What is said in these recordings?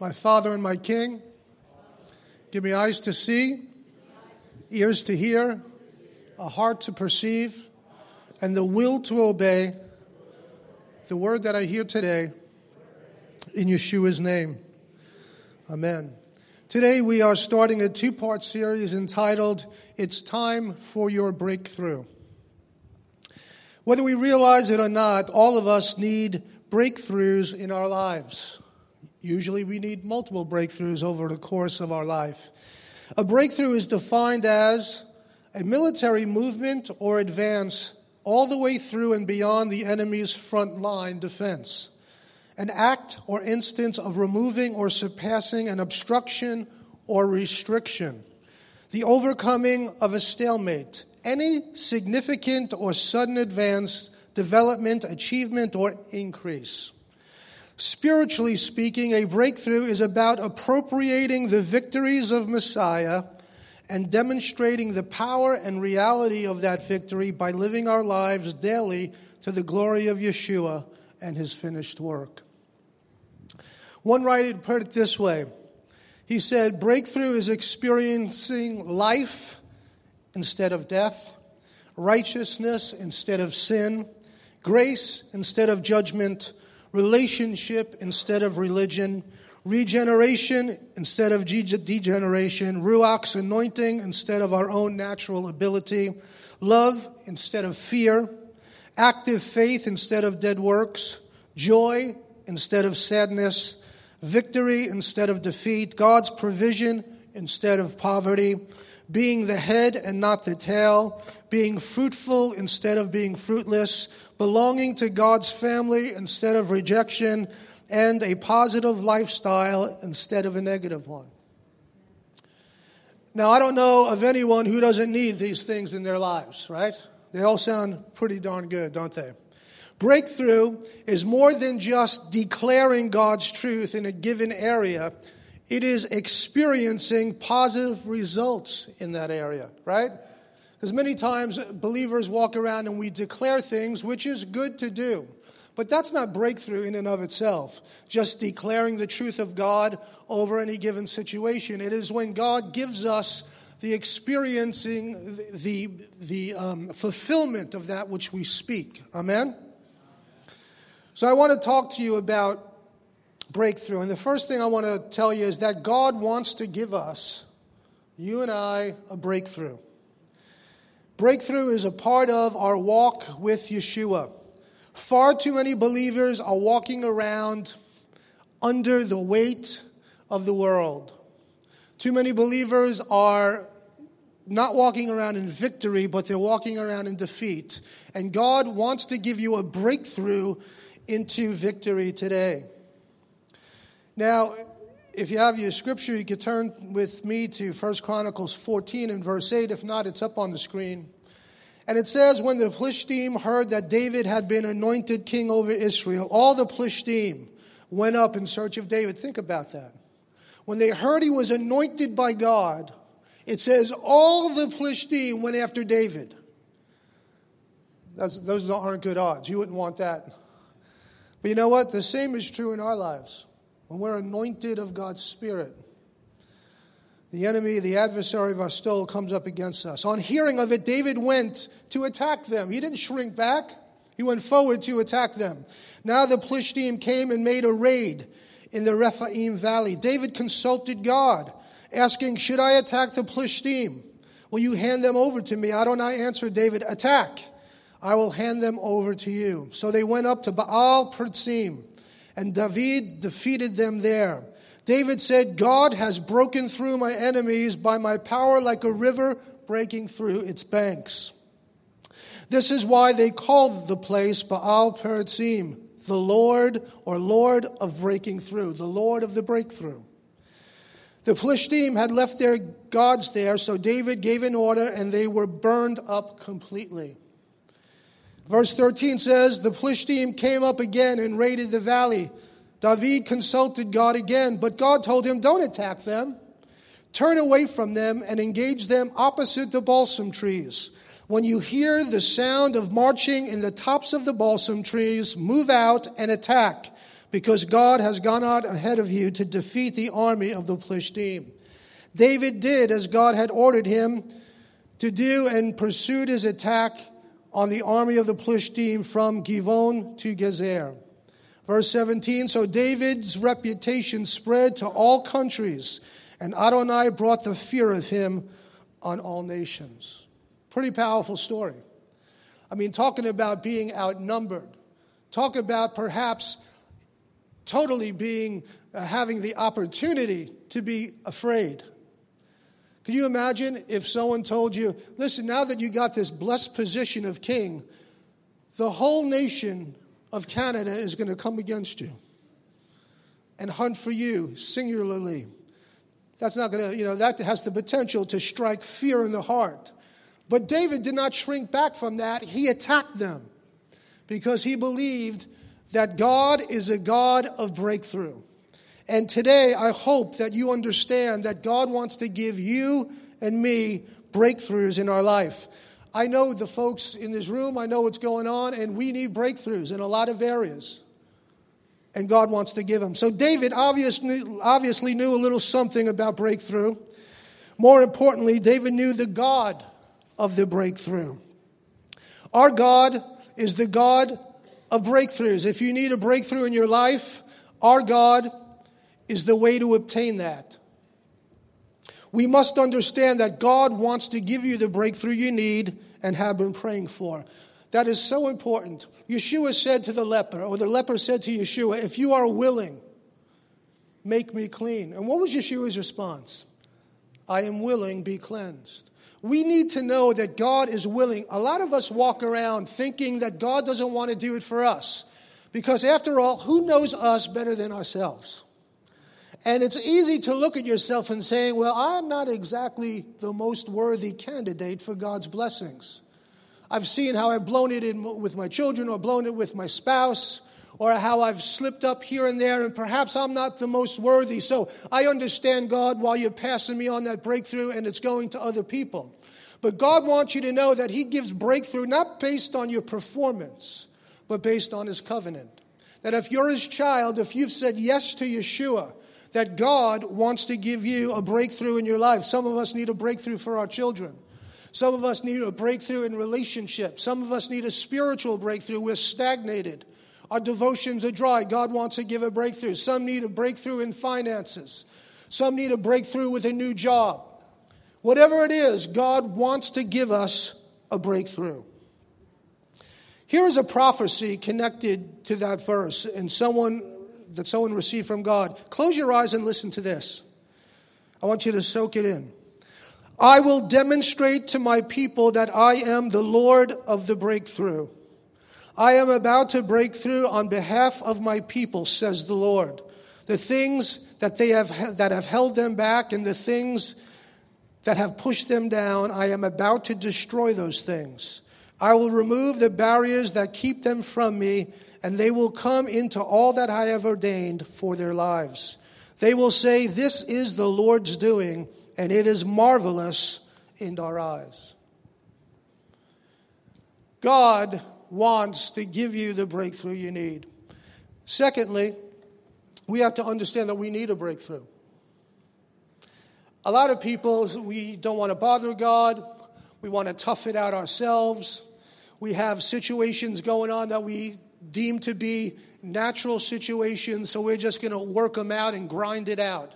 my Father and my King. Give me eyes to see, ears to hear, a heart to perceive, and the will to obey the word that I hear today in Yeshua's name. Amen. Today we are starting a two part series entitled It's Time for Your Breakthrough. Whether we realize it or not, all of us need breakthroughs in our lives. Usually we need multiple breakthroughs over the course of our life. A breakthrough is defined as a military movement or advance all the way through and beyond the enemy's front line defense. An act or instance of removing or surpassing an obstruction or restriction. The overcoming of a stalemate. Any significant or sudden advance, development, achievement, or increase. Spiritually speaking, a breakthrough is about appropriating the victories of Messiah and demonstrating the power and reality of that victory by living our lives daily to the glory of Yeshua and his finished work. One writer put it this way He said, Breakthrough is experiencing life instead of death, righteousness instead of sin, grace instead of judgment relationship instead of religion, regeneration instead of degeneration, ruach's anointing instead of our own natural ability, love instead of fear, active faith instead of dead works, joy instead of sadness, victory instead of defeat, God's provision instead of poverty, being the head and not the tail, being fruitful instead of being fruitless, belonging to God's family instead of rejection, and a positive lifestyle instead of a negative one. Now, I don't know of anyone who doesn't need these things in their lives, right? They all sound pretty darn good, don't they? Breakthrough is more than just declaring God's truth in a given area, it is experiencing positive results in that area, right? Because many times believers walk around and we declare things, which is good to do. But that's not breakthrough in and of itself, just declaring the truth of God over any given situation. It is when God gives us the experiencing, the, the um, fulfillment of that which we speak. Amen? So I want to talk to you about breakthrough. And the first thing I want to tell you is that God wants to give us, you and I, a breakthrough. Breakthrough is a part of our walk with Yeshua. Far too many believers are walking around under the weight of the world. Too many believers are not walking around in victory, but they're walking around in defeat. And God wants to give you a breakthrough into victory today. Now, if you have your scripture, you could turn with me to 1 Chronicles 14 and verse 8. If not, it's up on the screen. And it says, when the Plishtim heard that David had been anointed king over Israel, all the Plishtim went up in search of David. Think about that. When they heard he was anointed by God, it says all the Plishtim went after David. That's, those aren't good odds. You wouldn't want that. But you know what? The same is true in our lives. When we're anointed of God's Spirit, the enemy, the adversary of our soul, comes up against us. On hearing of it, David went to attack them. He didn't shrink back, he went forward to attack them. Now the Plishtim came and made a raid in the Rephaim valley. David consulted God, asking, Should I attack the Plishtim? Will you hand them over to me? Adonai answered David, Attack. I will hand them over to you. So they went up to Baal Perazim and David defeated them there. David said, God has broken through my enemies by my power like a river breaking through its banks. This is why they called the place Baal Perazim, the Lord or Lord of breaking through, the Lord of the breakthrough. The Plishtim had left their gods there, so David gave an order and they were burned up completely. Verse 13 says, The Plishtim came up again and raided the valley. David consulted God again, but God told him, Don't attack them. Turn away from them and engage them opposite the balsam trees. When you hear the sound of marching in the tops of the balsam trees, move out and attack, because God has gone out ahead of you to defeat the army of the Plishtim. David did as God had ordered him to do and pursued his attack on the army of the Plishtim from Givon to Gezer. Verse 17 So David's reputation spread to all countries, and Adonai brought the fear of him on all nations. Pretty powerful story. I mean, talking about being outnumbered, talk about perhaps totally being, uh, having the opportunity to be afraid. Can you imagine if someone told you, listen, now that you got this blessed position of king, the whole nation of Canada is going to come against you and hunt for you singularly. That's not going to, you know, that has the potential to strike fear in the heart. But David did not shrink back from that. He attacked them because he believed that God is a God of breakthrough. And today, I hope that you understand that God wants to give you and me breakthroughs in our life. I know the folks in this room, I know what's going on, and we need breakthroughs in a lot of areas. And God wants to give them. So, David obviously, obviously knew a little something about breakthrough. More importantly, David knew the God of the breakthrough. Our God is the God of breakthroughs. If you need a breakthrough in your life, our God is the way to obtain that. We must understand that God wants to give you the breakthrough you need and have been praying for. That is so important. Yeshua said to the leper, or the leper said to Yeshua, If you are willing, make me clean. And what was Yeshua's response? I am willing, be cleansed. We need to know that God is willing. A lot of us walk around thinking that God doesn't want to do it for us. Because after all, who knows us better than ourselves? And it's easy to look at yourself and saying, well, I'm not exactly the most worthy candidate for God's blessings. I've seen how I've blown it in with my children or blown it with my spouse or how I've slipped up here and there, and perhaps I'm not the most worthy. So I understand God while you're passing me on that breakthrough and it's going to other people. But God wants you to know that He gives breakthrough not based on your performance, but based on His covenant. That if you're His child, if you've said yes to Yeshua, that God wants to give you a breakthrough in your life. Some of us need a breakthrough for our children. Some of us need a breakthrough in relationships. Some of us need a spiritual breakthrough. We're stagnated. Our devotions are dry. God wants to give a breakthrough. Some need a breakthrough in finances. Some need a breakthrough with a new job. Whatever it is, God wants to give us a breakthrough. Here is a prophecy connected to that verse and someone that someone received from God. Close your eyes and listen to this. I want you to soak it in. I will demonstrate to my people that I am the Lord of the breakthrough. I am about to break through on behalf of my people, says the Lord. The things that they have that have held them back and the things that have pushed them down, I am about to destroy those things. I will remove the barriers that keep them from me, and they will come into all that I have ordained for their lives. They will say, This is the Lord's doing, and it is marvelous in our eyes. God wants to give you the breakthrough you need. Secondly, we have to understand that we need a breakthrough. A lot of people, we don't want to bother God. We want to tough it out ourselves. We have situations going on that we deem to be natural situations, so we're just going to work them out and grind it out.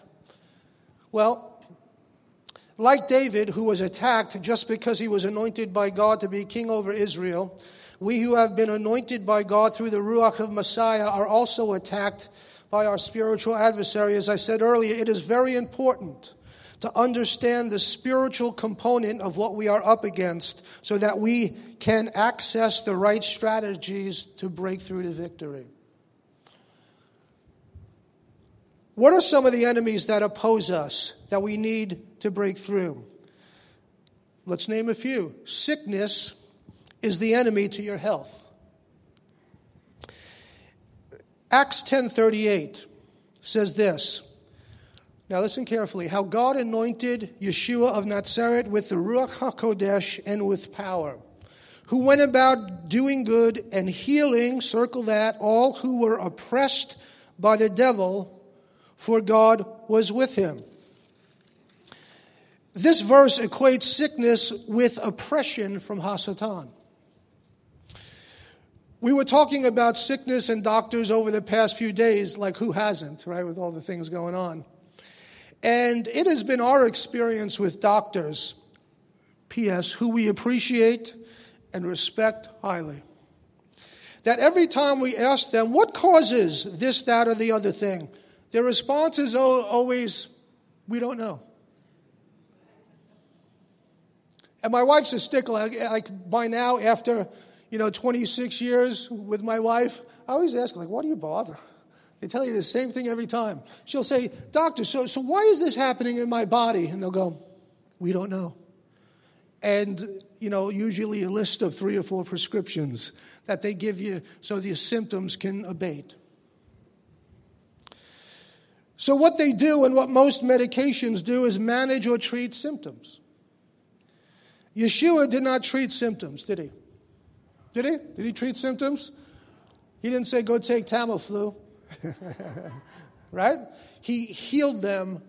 Well, like David, who was attacked just because he was anointed by God to be king over Israel, we who have been anointed by God through the Ruach of Messiah are also attacked by our spiritual adversary. As I said earlier, it is very important to understand the spiritual component of what we are up against so that we can access the right strategies to break through to victory. What are some of the enemies that oppose us that we need to break through? Let's name a few. Sickness is the enemy to your health. Acts 10:38 says this. Now listen carefully. How God anointed Yeshua of Nazareth with the Ruach HaKodesh and with power, who went about doing good and healing, circle that, all who were oppressed by the devil, for God was with him. This verse equates sickness with oppression from Hasatan. We were talking about sickness and doctors over the past few days, like who hasn't, right, with all the things going on. And it has been our experience with doctors, P.S., who we appreciate and respect highly. That every time we ask them, what causes this, that, or the other thing, their response is always, we don't know. And my wife's a stickler. Like by now, after you know 26 years with my wife, I always ask, like, why do you bother? They tell you the same thing every time. She'll say, Doctor, so, so why is this happening in my body? And they'll go, We don't know. And, you know, usually a list of three or four prescriptions that they give you so the symptoms can abate. So, what they do and what most medications do is manage or treat symptoms. Yeshua did not treat symptoms, did he? Did he? Did he treat symptoms? He didn't say, go take Tamiflu. right? He healed them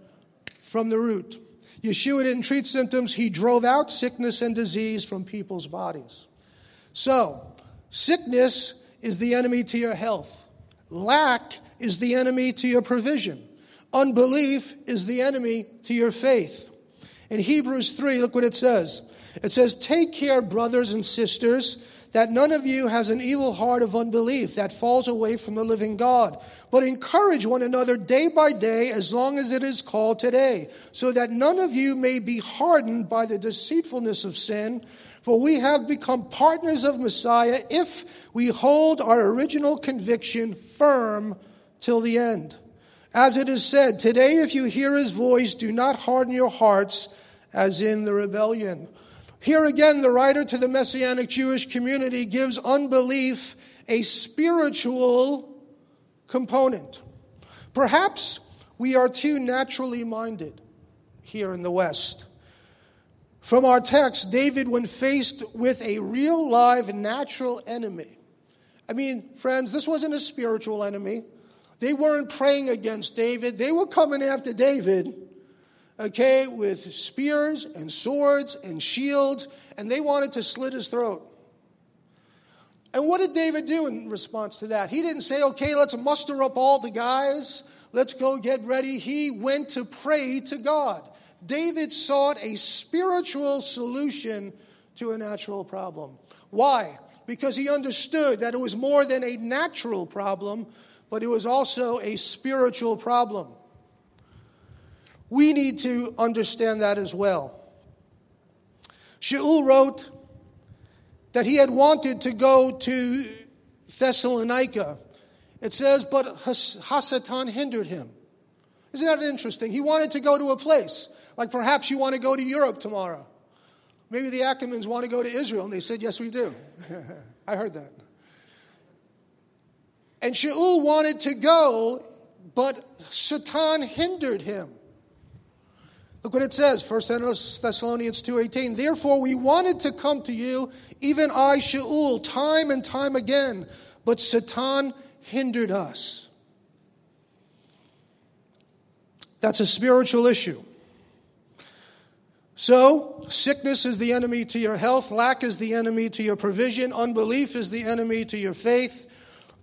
from the root. Yeshua didn't treat symptoms, he drove out sickness and disease from people's bodies. So, sickness is the enemy to your health, lack is the enemy to your provision, unbelief is the enemy to your faith. In Hebrews 3, look what it says. It says, Take care, brothers and sisters that none of you has an evil heart of unbelief that falls away from the living God. But encourage one another day by day as long as it is called today, so that none of you may be hardened by the deceitfulness of sin. For we have become partners of Messiah if we hold our original conviction firm till the end. As it is said, today if you hear his voice, do not harden your hearts as in the rebellion. Here again, the writer to the Messianic Jewish community gives unbelief a spiritual component. Perhaps we are too naturally minded here in the West. From our text, David, when faced with a real, live, natural enemy, I mean, friends, this wasn't a spiritual enemy. They weren't praying against David, they were coming after David okay, with spears and swords and shields, and they wanted to slit his throat. And what did David do in response to that? He didn't say, okay, let's muster up all the guys, let's go get ready. He went to pray to God. David sought a spiritual solution to a natural problem. Why? Because he understood that it was more than a natural problem, but it was also a spiritual problem. We need to understand that as well. Shaul wrote that he had wanted to go to Thessalonica. It says, but Hasatan hindered him. Isn't that interesting? He wanted to go to a place. Like perhaps you want to go to Europe tomorrow. Maybe the Ackermans want to go to Israel. And they said, Yes, we do. I heard that. And Shaul wanted to go, but Satan hindered him. Look what it says, 1 Thessalonians 2.18. Therefore we wanted to come to you, even I, Shaul, time and time again, but Satan hindered us. That's a spiritual issue. So, sickness is the enemy to your health, lack is the enemy to your provision, unbelief is the enemy to your faith,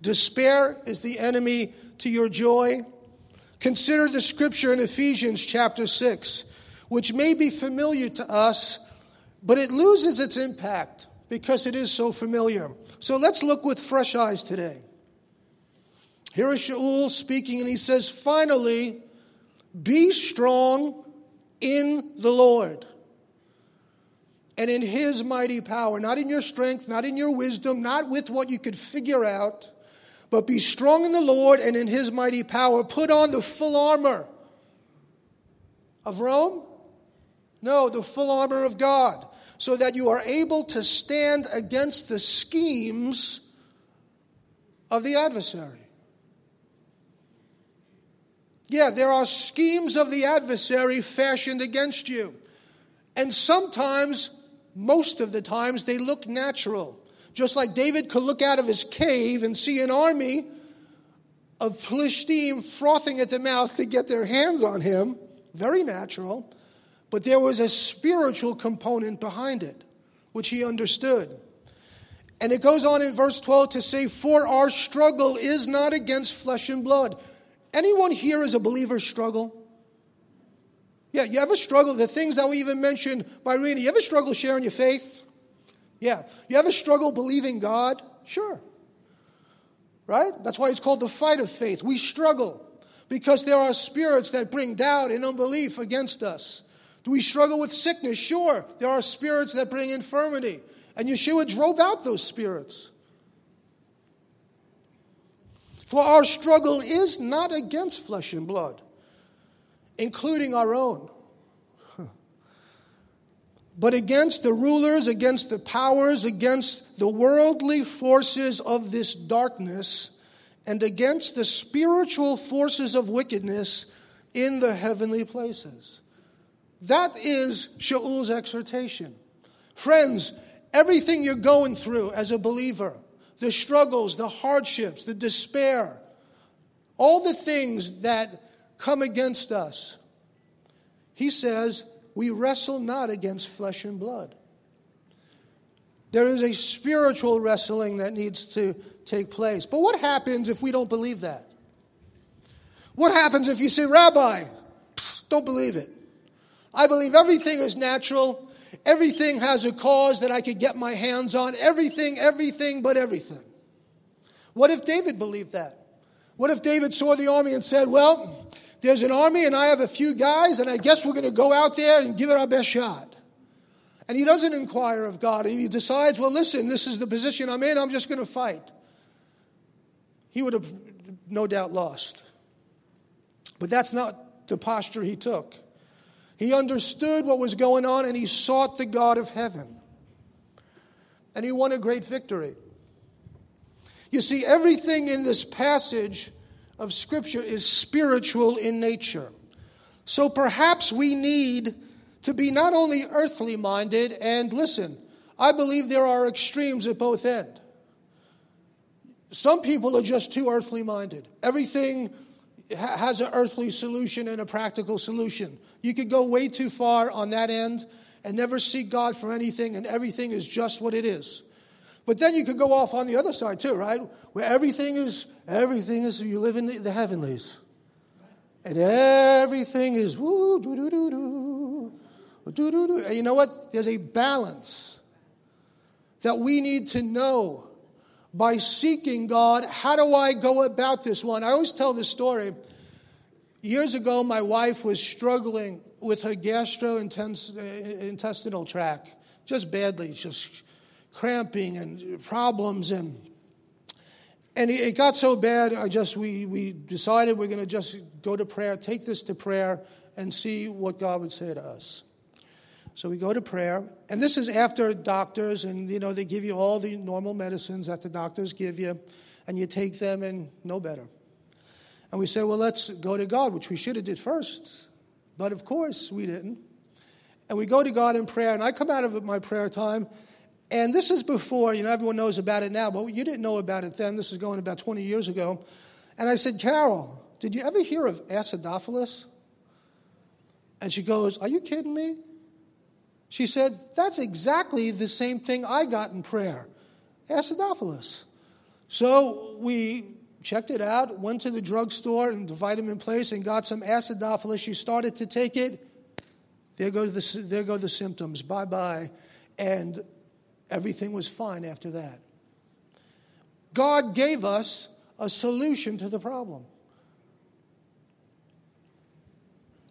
despair is the enemy to your joy. Consider the scripture in Ephesians chapter 6, which may be familiar to us, but it loses its impact because it is so familiar. So let's look with fresh eyes today. Here is Shaul speaking, and he says, Finally, be strong in the Lord and in his mighty power, not in your strength, not in your wisdom, not with what you could figure out but be strong in the Lord and in his mighty power. Put on the full armor of Rome? No, the full armor of God, so that you are able to stand against the schemes of the adversary. Yeah, there are schemes of the adversary fashioned against you. And sometimes, most of the times, they look natural. Just like David could look out of his cave and see an army of Philistine frothing at the mouth to get their hands on him. Very natural. But there was a spiritual component behind it, which he understood. And it goes on in verse 12 to say, For our struggle is not against flesh and blood. Anyone here is a believer struggle? Yeah, you ever struggle? The things that we even mentioned by Rena, you ever struggle sharing your faith? Yeah. You ever struggle believing God? Sure. Right? That's why it's called the fight of faith. We struggle because there are spirits that bring doubt and unbelief against us. Do we struggle with sickness? Sure. There are spirits that bring infirmity. And Yeshua drove out those spirits. For our struggle is not against flesh and blood, including our own, but against the rulers, against the powers, against the worldly forces of this darkness, and against the spiritual forces of wickedness in the heavenly places. That is Shaul's exhortation. Friends, everything you're going through as a believer, the struggles, the hardships, the despair, all the things that come against us, he says, we wrestle not against flesh and blood. There is a spiritual wrestling that needs to take place. But what happens if we don't believe that? What happens if you say, Rabbi, psst, don't believe it? I believe everything is natural. Everything has a cause that I could get my hands on. Everything, everything, but everything. What if David believed that? What if David saw the army and said, Well, there's an army and I have a few guys, and I guess we're going to go out there and give it our best shot. And he doesn't inquire of God. He decides, Well, listen, this is the position I'm in, I'm just going to fight. He would have no doubt lost. But that's not the posture he took. He understood what was going on and he sought the God of heaven. And he won a great victory. You see, everything in this passage of Scripture is spiritual in nature. So perhaps we need to be not only earthly minded, and listen, I believe there are extremes at both ends. Some people are just too earthly minded. Everything has an earthly solution and a practical solution. You could go way too far on that end and never seek God for anything, and everything is just what it is. But then you could go off on the other side too, right? Where everything is, everything is, you live in the heavenlies. And everything is woo, doo, doo, doo, doo, doo, doo, doo. And you know what? There's a balance that we need to know by seeking God. How do I go about this one? I always tell this story. Years ago, my wife was struggling with her gastrointestinal tract, just badly, just cramping and problems and and it got so bad i just we we decided we're going to just go to prayer take this to prayer and see what god would say to us so we go to prayer, and this is after doctors, and you know they give you all the normal medicines that the doctors give you, and you take them and no better. And we say, well, let's go to God, which we should have did first, but of course we didn't. And we go to God in prayer, and I come out of my prayer time, and this is before, you know, everyone knows about it now, but you didn't know about it then. This is going about 20 years ago. And I said, Carol, did you ever hear of acidophilus? And she goes, Are you kidding me? She said, That's exactly the same thing I got in prayer acidophilus. So we checked it out, went to the drugstore and the vitamin place and got some acidophilus. She started to take it. There go the, there go the symptoms. Bye bye. And everything was fine after that. God gave us a solution to the problem.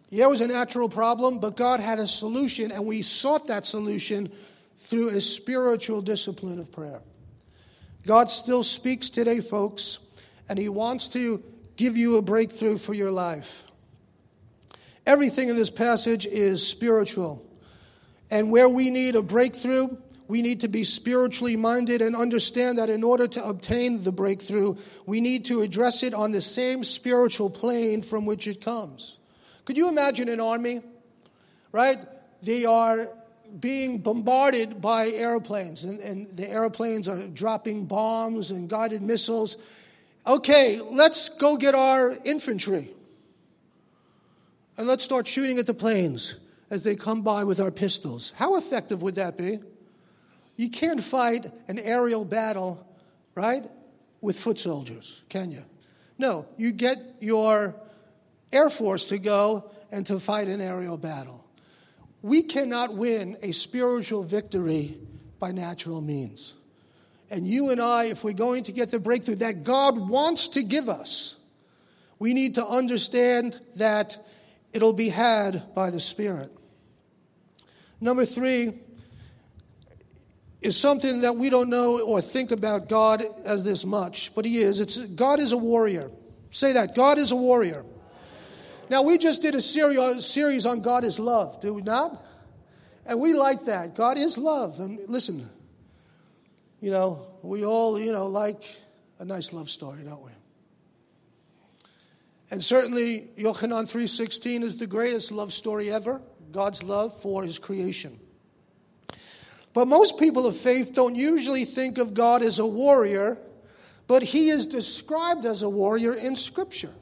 Yeah, it was a natural problem, but God had a solution, and we sought that solution through a spiritual discipline of prayer. God still speaks today, folks, and He wants to give you a breakthrough for your life. Everything in this passage is spiritual. And where we need a breakthrough, we need to be spiritually minded and understand that in order to obtain the breakthrough, we need to address it on the same spiritual plane from which it comes. Could you imagine an army, right? They are being bombarded by airplanes, and, and the airplanes are dropping bombs and guided missiles Okay, let's go get our infantry. And let's start shooting at the planes as they come by with our pistols. How effective would that be? You can't fight an aerial battle, right, with foot soldiers, can you? No, you get your Air Force to go and to fight an aerial battle. We cannot win a spiritual victory by natural means. And you and I, if we're going to get the breakthrough that God wants to give us, we need to understand that it'll be had by the Spirit. Number three is something that we don't know or think about God as this much, but He is. It's God is a warrior. Say that God is a warrior. Now we just did a series on God is love, did we not? And we like that. God is love. And listen, you know, we all, you know, like a nice love story, don't we? And certainly Yochanan 3:16 is the greatest love story ever, God's love for his creation. But most people of faith don't usually think of God as a warrior, but he is described as a warrior in scripture.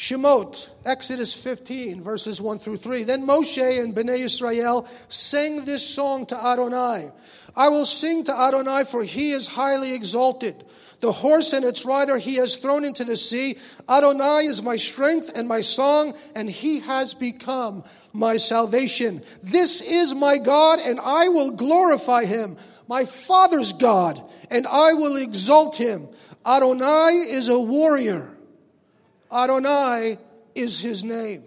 Shemot, Exodus 15, verses 1 through 3. Then Moshe and Bnei Israel sang this song to Adonai. I will sing to Adonai, for he is highly exalted. The horse and its rider he has thrown into the sea. Adonai is my strength and my song, and he has become my salvation. This is my God, and I will glorify him, my father's God, and I will exalt him. Adonai is a warrior. Adonai is his name.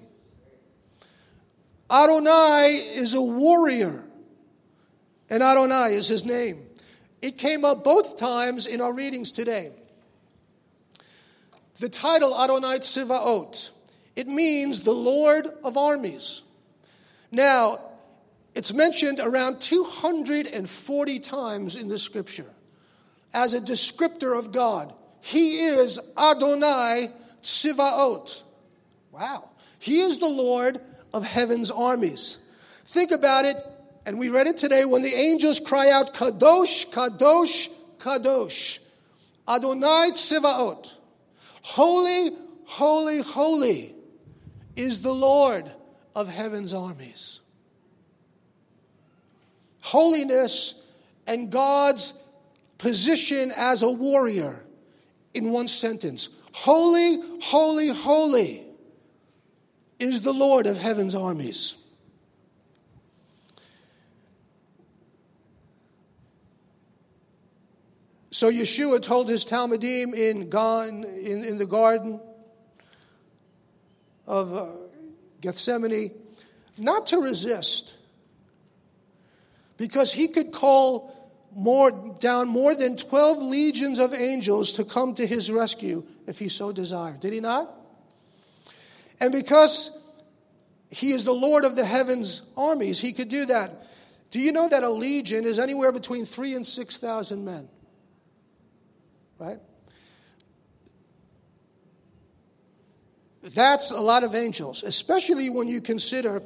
Adonai is a warrior, and Adonai is his name. It came up both times in our readings today. The title Adonai Tzivaot, it means the Lord of armies. Now, it's mentioned around 240 times in the scripture as a descriptor of God. He is Adonai Tzivaot. Wow. He is the Lord of heaven's armies. Think about it, and we read it today when the angels cry out, Kadosh, Kadosh, Kadosh. Adonai Tzivaot. Holy, holy, holy is the Lord of heaven's armies. Holiness and God's position as a warrior in one sentence. Holy, holy, holy is the Lord of heaven's armies. So Yeshua told his talmidim in, in, in the garden of uh, Gethsemane not to resist because he could call more, down more than 12 legions of angels to come to his rescue if he so desired. Did he not? And because he is the Lord of the heavens armies, he could do that. Do you know that a legion is anywhere between three and 6,000 men? Right? That's a lot of angels, especially when you consider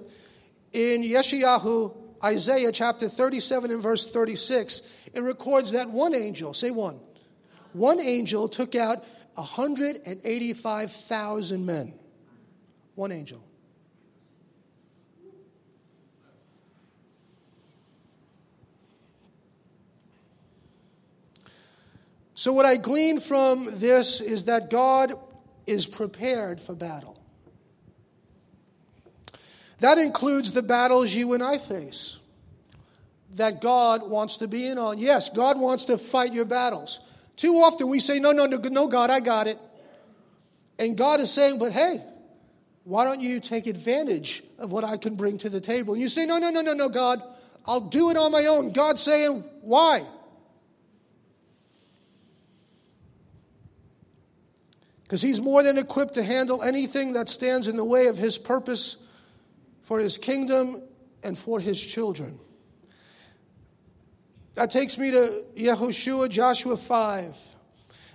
in Yeshayahu, Isaiah chapter 37 and verse 36, it records that one angel, say one, one angel took out 185,000 men. One angel. So, what I glean from this is that God is prepared for battle. That includes the battles you and I face that God wants to be in on. Yes, God wants to fight your battles. Too often we say, No, no, no, no, God, I got it. And God is saying, But hey, why don't you take advantage of what I can bring to the table? And you say, No, no, no, no, no, God, I'll do it on my own. God's saying, Why? Because He's more than equipped to handle anything that stands in the way of His purpose for His kingdom and for His children. That takes me to Yehoshua, Joshua 5.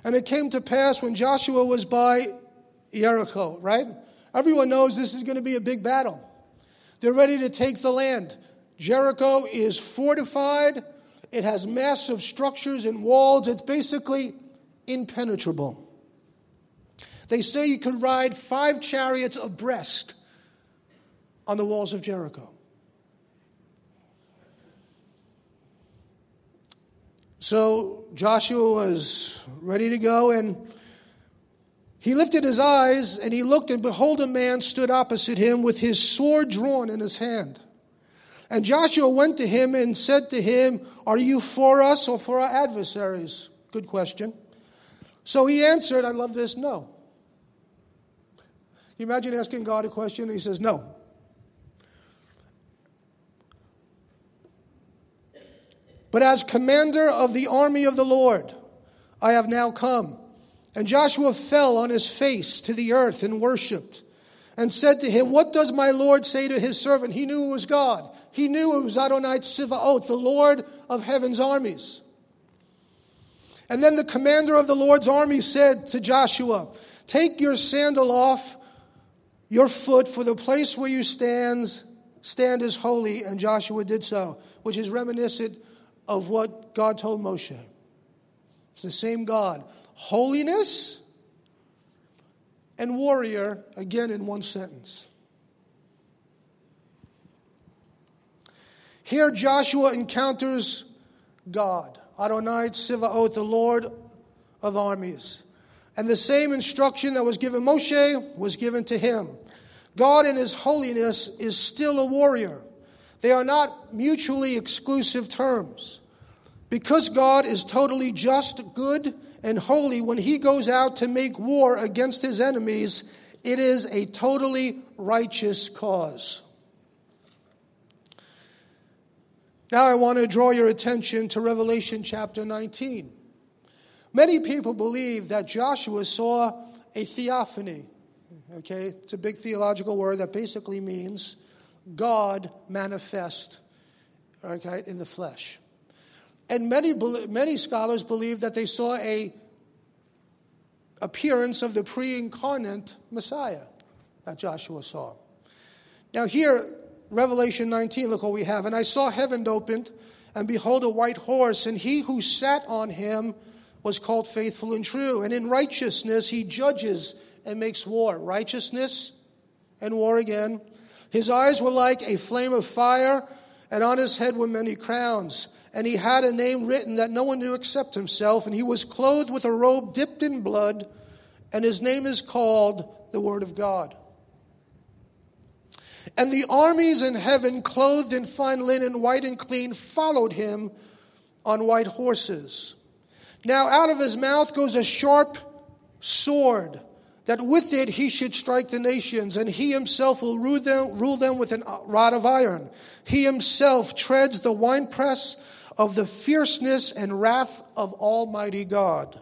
And it came to pass when Joshua was by Jericho, right? Everyone knows this is going to be a big battle. They're ready to take the land. Jericho is fortified, it has massive structures and walls. It's basically impenetrable. They say you can ride five chariots abreast on the walls of Jericho. So Joshua was ready to go, and he lifted his eyes and he looked, and behold, a man stood opposite him with his sword drawn in his hand. And Joshua went to him and said to him, Are you for us or for our adversaries? Good question. So he answered, I love this, no. Can you imagine asking God a question and he says, No. But as commander of the army of the Lord, I have now come. And Joshua fell on his face to the earth and worshiped and said to him, What does my Lord say to his servant? He knew it was God. He knew it was Adonai Tzivaot, the Lord of heaven's armies. And then the commander of the Lord's army said to Joshua, Take your sandal off your foot, for the place where you stands, stand is holy. And Joshua did so, which is reminiscent of what God told Moshe. It's the same God. Holiness and warrior, again in one sentence. Here, Joshua encounters God, Adonai Tzivaot, the Lord of armies. And the same instruction that was given Moshe was given to him. God in his holiness is still a warrior. They are not mutually exclusive terms. Because God is totally just, good, and holy, when he goes out to make war against his enemies, it is a totally righteous cause. Now I want to draw your attention to Revelation chapter 19. Many people believe that Joshua saw a theophany. Okay, it's a big theological word that basically means God manifest okay, in the flesh. And many, many scholars believe that they saw a appearance of the pre-incarnate Messiah that Joshua saw. Now here, Revelation 19, look what we have. And I saw heaven opened, and behold, a white horse, and he who sat on him was called faithful and true. And in righteousness he judges and makes war. Righteousness and war again. His eyes were like a flame of fire, and on his head were many crowns. And he had a name written that no one knew except himself, and he was clothed with a robe dipped in blood, and his name is called the Word of God. And the armies in heaven, clothed in fine linen, white and clean, followed him on white horses. Now out of his mouth goes a sharp sword, that with it he should strike the nations, and he himself will rule them, rule them with a uh, rod of iron. He himself treads the winepress of the fierceness and wrath of Almighty God.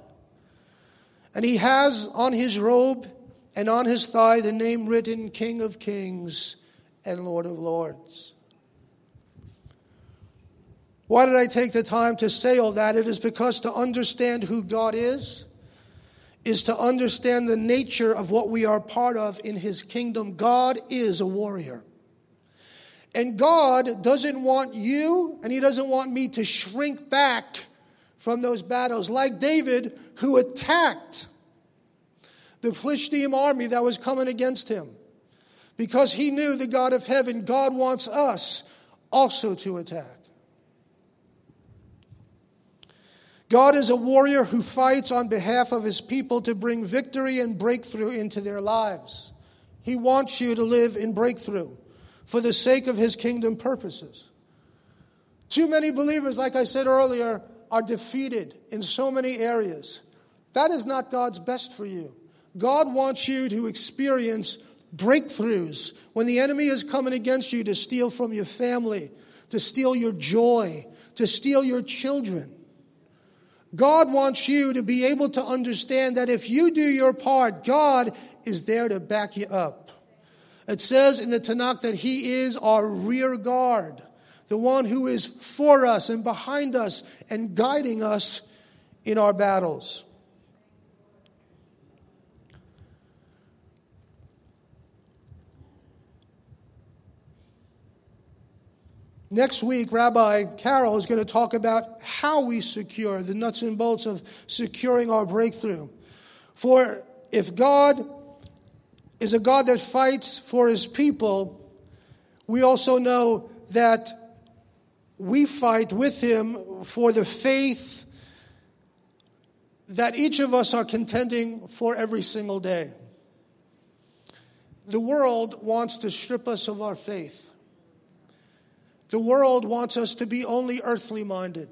And he has on his robe and on his thigh the name written King of Kings and Lord of Lords. Why did I take the time to say all that? It is because to understand who God is, is to understand the nature of what we are part of in his kingdom. God is a warrior. And God doesn't want you and he doesn't want me to shrink back from those battles, like David, who attacked the Philistine army that was coming against him because he knew the God of heaven, God wants us also to attack. God is a warrior who fights on behalf of his people to bring victory and breakthrough into their lives. He wants you to live in breakthrough for the sake of his kingdom purposes. Too many believers, like I said earlier, are defeated in so many areas. That is not God's best for you. God wants you to experience breakthroughs when the enemy is coming against you to steal from your family, to steal your joy, to steal your children. God wants you to be able to understand that if you do your part, God is there to back you up. It says in the Tanakh that He is our rear guard, the one who is for us and behind us and guiding us in our battles. Next week, Rabbi Carol is going to talk about how we secure the nuts and bolts of securing our breakthrough. For if God is a God that fights for his people, we also know that we fight with him for the faith that each of us are contending for every single day. The world wants to strip us of our faith. The world wants us to be only earthly minded,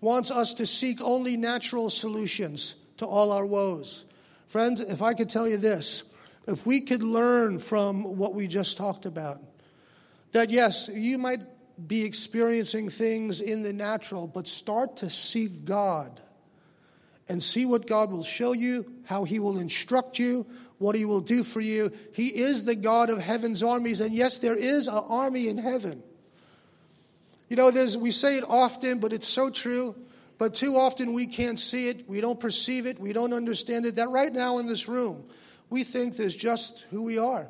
wants us to seek only natural solutions to all our woes. Friends, if I could tell you this, if we could learn from what we just talked about, that yes, you might be experiencing things in the natural, but start to seek God and see what God will show you, how He will instruct you, what he will do for you. He is the God of heaven's armies. And yes, there is an army in heaven. You know, there's, we say it often, but it's so true. But too often we can't see it, we don't perceive it, we don't understand it. That right now in this room, we think there's just who we are.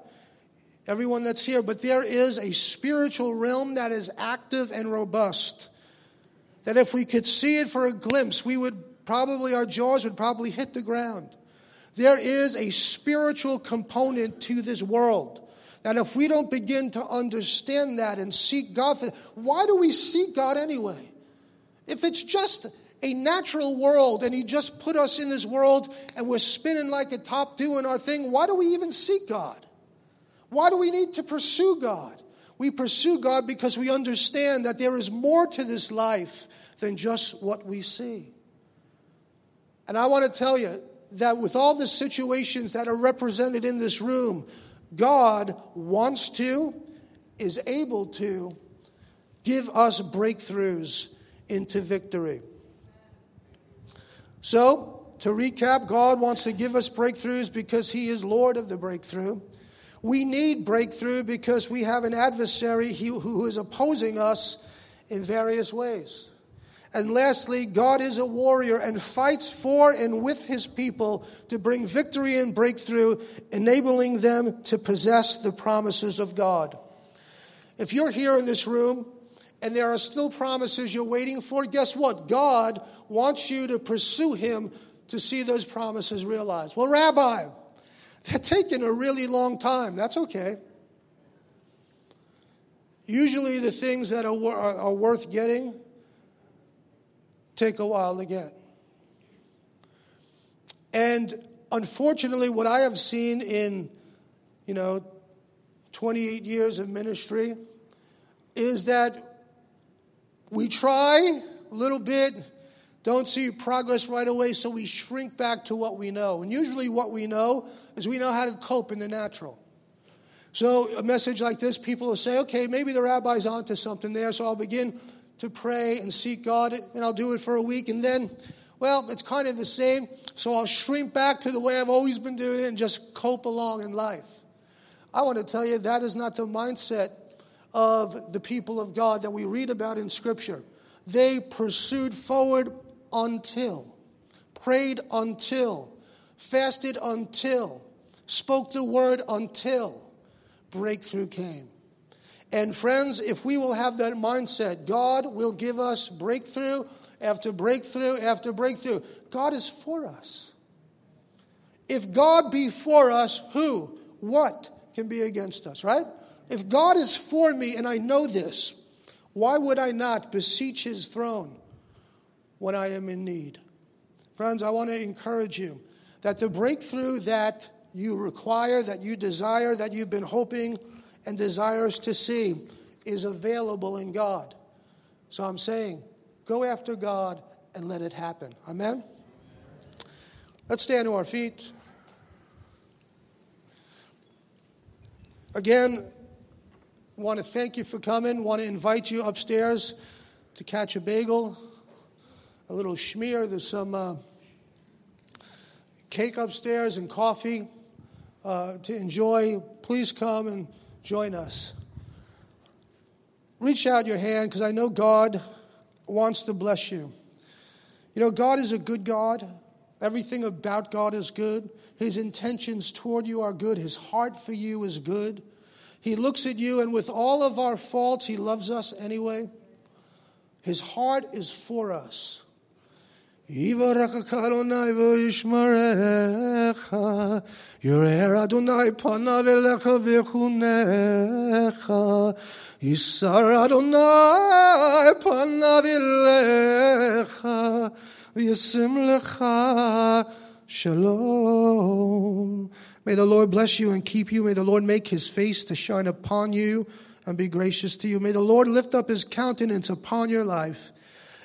Everyone that's here. But there is a spiritual realm that is active and robust. That if we could see it for a glimpse, we would probably, our jaws would probably hit the ground. There is a spiritual component to this world. That if we don't begin to understand that and seek God for why do we seek God anyway? If it's just a natural world and He just put us in this world and we're spinning like a top doing our thing, why do we even seek God? Why do we need to pursue God? We pursue God because we understand that there is more to this life than just what we see. And I want to tell you, that with all the situations that are represented in this room, God wants to, is able to give us breakthroughs into victory. So, to recap, God wants to give us breakthroughs because He is Lord of the breakthrough. We need breakthrough because we have an adversary who is opposing us in various ways. And lastly, God is a warrior and fights for and with his people to bring victory and breakthrough, enabling them to possess the promises of God. If you're here in this room and there are still promises you're waiting for, guess what? God wants you to pursue him to see those promises realized. Well, Rabbi, they're taking a really long time. That's okay. Usually, the things that are, are worth getting take a while to get. And unfortunately, what I have seen in, you know, 28 years of ministry is that we try a little bit, don't see progress right away, so we shrink back to what we know. And usually, what we know is we know how to cope in the natural. So, a message like this, people will say, okay, maybe the rabbi's onto something there, so I'll begin to pray and seek God, and I'll do it for a week, and then, well, it's kind of the same, so I'll shrink back to the way I've always been doing it and just cope along in life. I want to tell you that is not the mindset of the people of God that we read about in Scripture. They pursued forward until, prayed until, fasted until, spoke the word until breakthrough came. And friends, if we will have that mindset, God will give us breakthrough after breakthrough after breakthrough. God is for us. If God be for us, who, what can be against us, right? If God is for me and I know this, why would I not beseech his throne when I am in need? Friends, I want to encourage you that the breakthrough that you require, that you desire, that you've been hoping and desires to see is available in God. So I'm saying, go after God and let it happen. Amen? Let's stand to our feet. Again, want to thank you for coming. Want to invite you upstairs to catch a bagel, a little schmear. There's some uh, cake upstairs and coffee uh, to enjoy. Please come and join us. Reach out your hand because I know God wants to bless you. You know, God is a good God. Everything about God is good. His intentions toward you are good. His heart for you is good. He looks at you, and with all of our faults, He loves us anyway. His heart is for us. יברכך אדוני וישמרך, יראה אדוני פניו אליך ויחונך, יסר אדוני פניו אליך, וישם לך שלום. May the Lord bless you and keep you. May the Lord make his face to shine upon you and be gracious to you. May the Lord lift up his countenance upon your life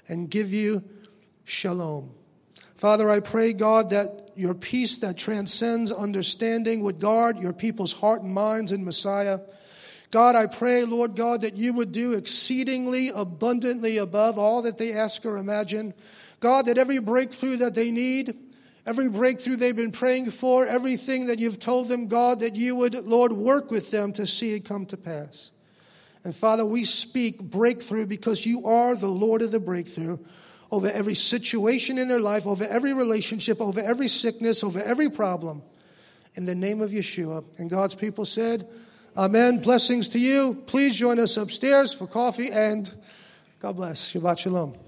and give you shalom. Father, I pray, God, that your peace that transcends understanding would guard your people's heart and minds in Messiah. God, I pray, Lord God, that you would do exceedingly abundantly above all that they ask or imagine. God, that every breakthrough that they need, every breakthrough they've been praying for, everything that you've told them, God, that you would, Lord, work with them to see it come to pass. And Father, we speak breakthrough because you are the Lord of the breakthrough over every situation in their life, over every relationship, over every sickness, over every problem. In the name of Yeshua. And God's people said, Amen. Blessings to you. Please join us upstairs for coffee and God bless. Shabbat Shalom.